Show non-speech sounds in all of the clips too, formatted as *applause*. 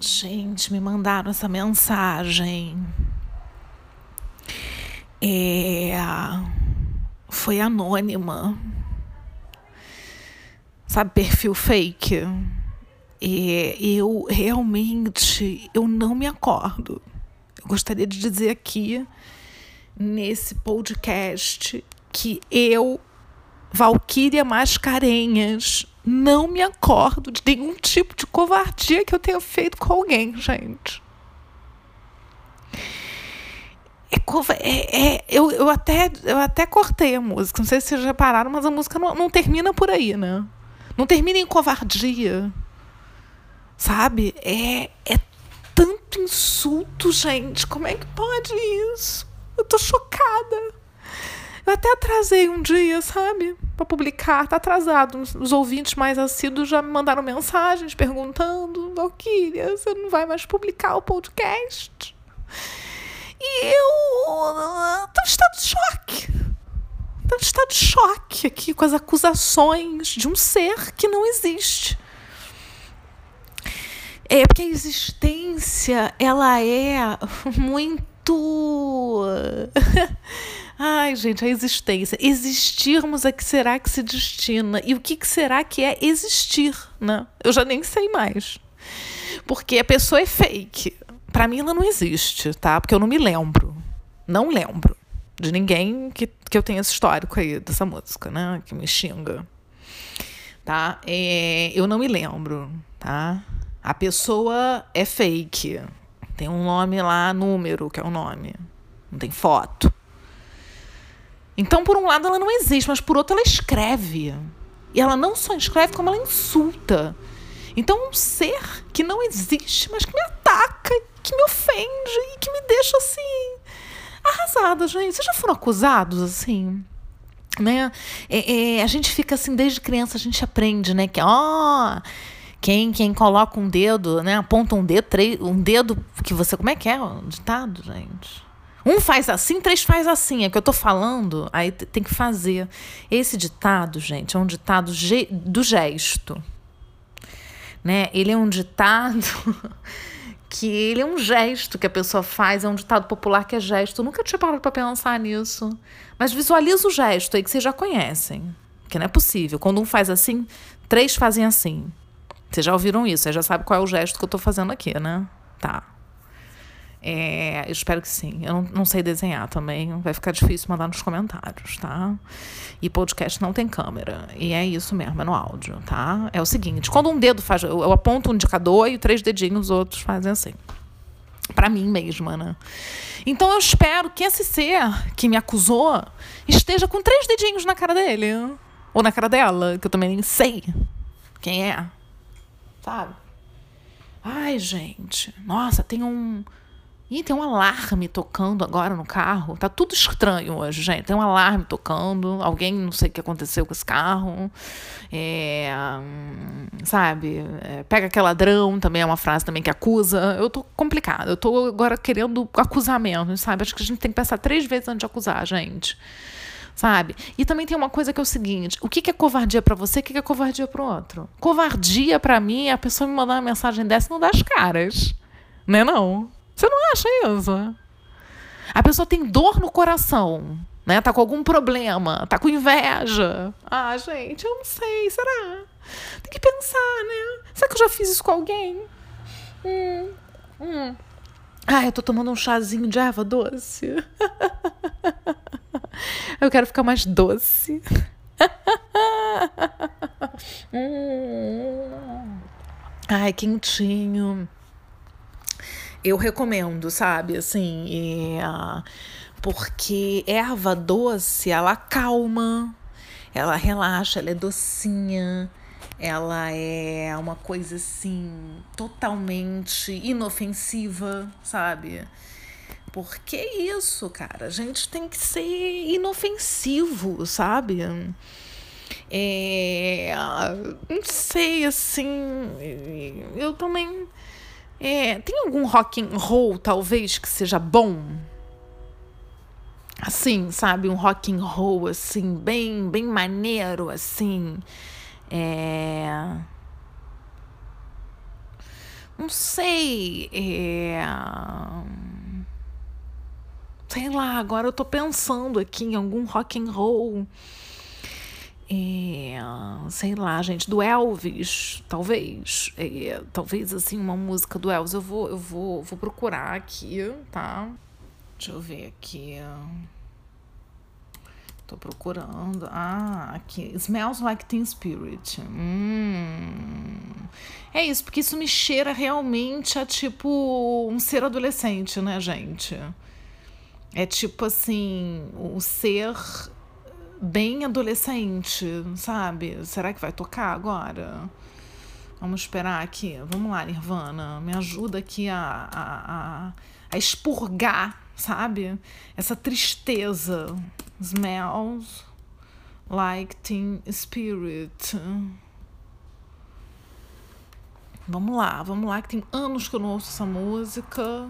Gente, me mandaram essa mensagem. É... Foi anônima. Sabe, perfil fake. É, eu realmente eu não me acordo. Eu gostaria de dizer aqui nesse podcast que eu Valquíria Mascarenhas, não me acordo de nenhum tipo de covardia que eu tenha feito com alguém, gente. É, é, é, eu, eu, até, eu até cortei a música, não sei se vocês repararam, mas a música não, não termina por aí, né? Não termina em covardia. Sabe? É, é tanto insulto, gente. Como é que pode isso? Eu tô chocada. Eu até atrasei um dia, sabe? Para publicar. Tá atrasado. Os ouvintes mais assíduos já me mandaram mensagens perguntando: Valkyria, você não vai mais publicar o podcast? E eu tô em estado de choque. Tô em estado de choque aqui com as acusações de um ser que não existe. É porque a existência, ela é muito. *laughs* Ai, gente, a existência. Existirmos é que será que se destina. E o que, que será que é existir, né? Eu já nem sei mais. Porque a pessoa é fake. Para mim, ela não existe, tá? Porque eu não me lembro. Não lembro de ninguém que, que eu tenha esse histórico aí dessa música, né? Que me xinga. Tá? É, eu não me lembro, tá? A pessoa é fake. Tem um nome lá, número, que é o nome. Não tem foto. Então, por um lado, ela não existe, mas por outro, ela escreve. E ela não só escreve, como ela insulta. Então, um ser que não existe, mas que me ataca, que me ofende e que me deixa assim. arrasada, gente. Vocês já foram acusados assim? Né? É, é, a gente fica assim, desde criança, a gente aprende, né? Que, ó. Quem, quem coloca um dedo, né? Aponta um dedo, um dedo que você. Como é que é o ditado, gente? Um faz assim, três faz assim. É que eu tô falando, aí tem que fazer. Esse ditado, gente, é um ditado do gesto. Né? Ele é um ditado *laughs* que ele é um gesto que a pessoa faz, é um ditado popular que é gesto. Eu nunca tinha parado para pensar nisso. Mas visualiza o gesto aí que vocês já conhecem. Que não é possível. Quando um faz assim, três fazem assim. Vocês já ouviram isso, vocês já sabem qual é o gesto que eu estou fazendo aqui, né? Tá. É, eu espero que sim. Eu não, não, sei desenhar também, vai ficar difícil mandar nos comentários, tá? E podcast não tem câmera. E é isso mesmo, é no áudio, tá? É o seguinte: quando um dedo faz. Eu, eu aponto um indicador e três dedinhos, os outros fazem assim. Para mim mesma, né? Então eu espero que esse ser que me acusou esteja com três dedinhos na cara dele. Ou na cara dela, que eu também nem sei quem é sabe? Ai, gente, nossa, tem um. Ih, tem um alarme tocando agora no carro. Tá tudo estranho hoje, gente. Tem um alarme tocando. Alguém, não sei o que aconteceu com esse carro. É, sabe? É, pega aquele ladrão, também é uma frase também que acusa. Eu tô complicada. Eu tô agora querendo acusar mesmo, sabe? Acho que a gente tem que pensar três vezes antes de acusar, gente sabe? E também tem uma coisa que é o seguinte: o que, é covardia para você, o que, é covardia para o outro? Covardia para mim é a pessoa me mandar uma mensagem dessa e não dar as caras. Né, não? Você não acha isso? A pessoa tem dor no coração, né? Tá com algum problema, tá com inveja. Ah, gente, eu não sei, será? Tem que pensar, né? Será que eu já fiz isso com alguém? Hum, hum. Ah, eu tô tomando um chazinho de erva doce. *laughs* Eu quero ficar mais doce. *laughs* Ai, quentinho. Eu recomendo, sabe? Assim, é, porque erva doce, ela calma, ela relaxa, ela é docinha, ela é uma coisa assim totalmente inofensiva, sabe? Porque isso, cara, a gente tem que ser inofensivo, sabe? É, não sei, assim, eu também. É, tem algum rock and roll, talvez, que seja bom? Assim, sabe? Um rock and roll, assim, bem, bem maneiro, assim. É não sei. É... Sei lá, agora eu tô pensando aqui em algum rock and roll. É, sei lá, gente, do Elvis, talvez. É, talvez assim, uma música do Elvis. Eu vou, eu vou, vou procurar aqui, tá? Deixa eu ver aqui. Tô procurando. Ah, aqui. Smells like Teen Spirit. Hum. É isso, porque isso me cheira realmente a tipo um ser adolescente, né, gente? É tipo assim, o ser bem adolescente, sabe? Será que vai tocar agora? Vamos esperar aqui. Vamos lá, Nirvana. Me ajuda aqui a, a, a, a expurgar, sabe? Essa tristeza smells like teen spirit. Vamos lá, vamos lá, que tem anos que eu não ouço essa música.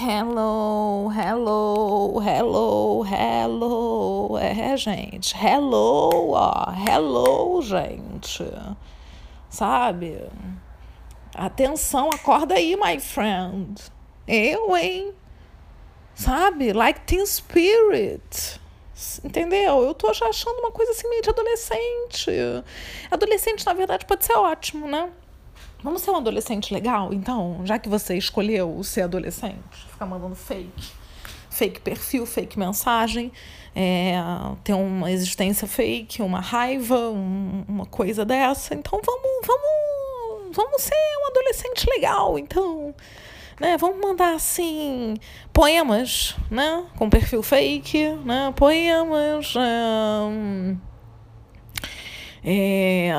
Hello, hello, hello, hello. É, gente. Hello, ó. Hello, gente. Sabe? Atenção, acorda aí, my friend. Eu, hein? Sabe? Like Teen Spirit. Entendeu? Eu tô já achando uma coisa assim meio de adolescente. Adolescente, na verdade, pode ser ótimo, né? Vamos ser um adolescente legal, então, já que você escolheu ser adolescente, ficar mandando fake, fake perfil, fake mensagem, é, ter uma existência fake, uma raiva, um, uma coisa dessa. Então vamos, vamos, vamos ser um adolescente legal, então. Né, vamos mandar assim poemas, né, com perfil fake, né, poemas, é, é,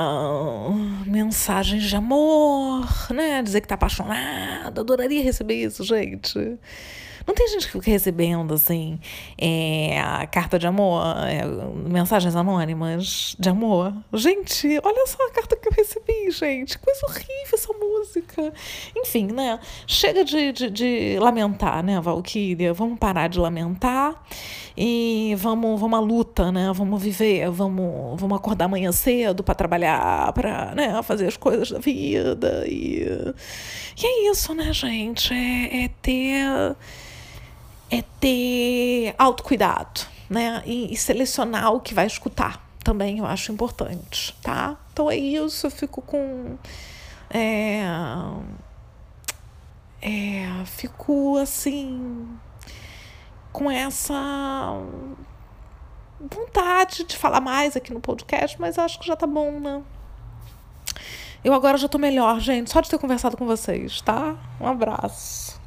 mensagens de amor, né? Dizer que tá apaixonado. Adoraria receber isso, gente. Não tem gente que fica recebendo, assim, é, a carta de amor, é, mensagens anônimas de amor. Gente, olha só a carta que eu recebi, gente. Coisa horrível essa música. Enfim, né? Chega de, de, de lamentar, né, Valkyria? Vamos parar de lamentar e vamos, vamos à luta, né? Vamos viver, vamos, vamos acordar amanhã cedo para trabalhar, para né, fazer as coisas da vida. E, e é isso, né, gente? É, é ter é ter autocuidado, né? E, e, selecionar o que vai escutar também eu acho importante, tá? Então é isso, eu fico com. É, é, fico assim. com essa vontade de falar mais aqui no podcast, mas acho que já tá bom, né? Eu agora já tô melhor, gente, só de ter conversado com vocês, tá? Um abraço.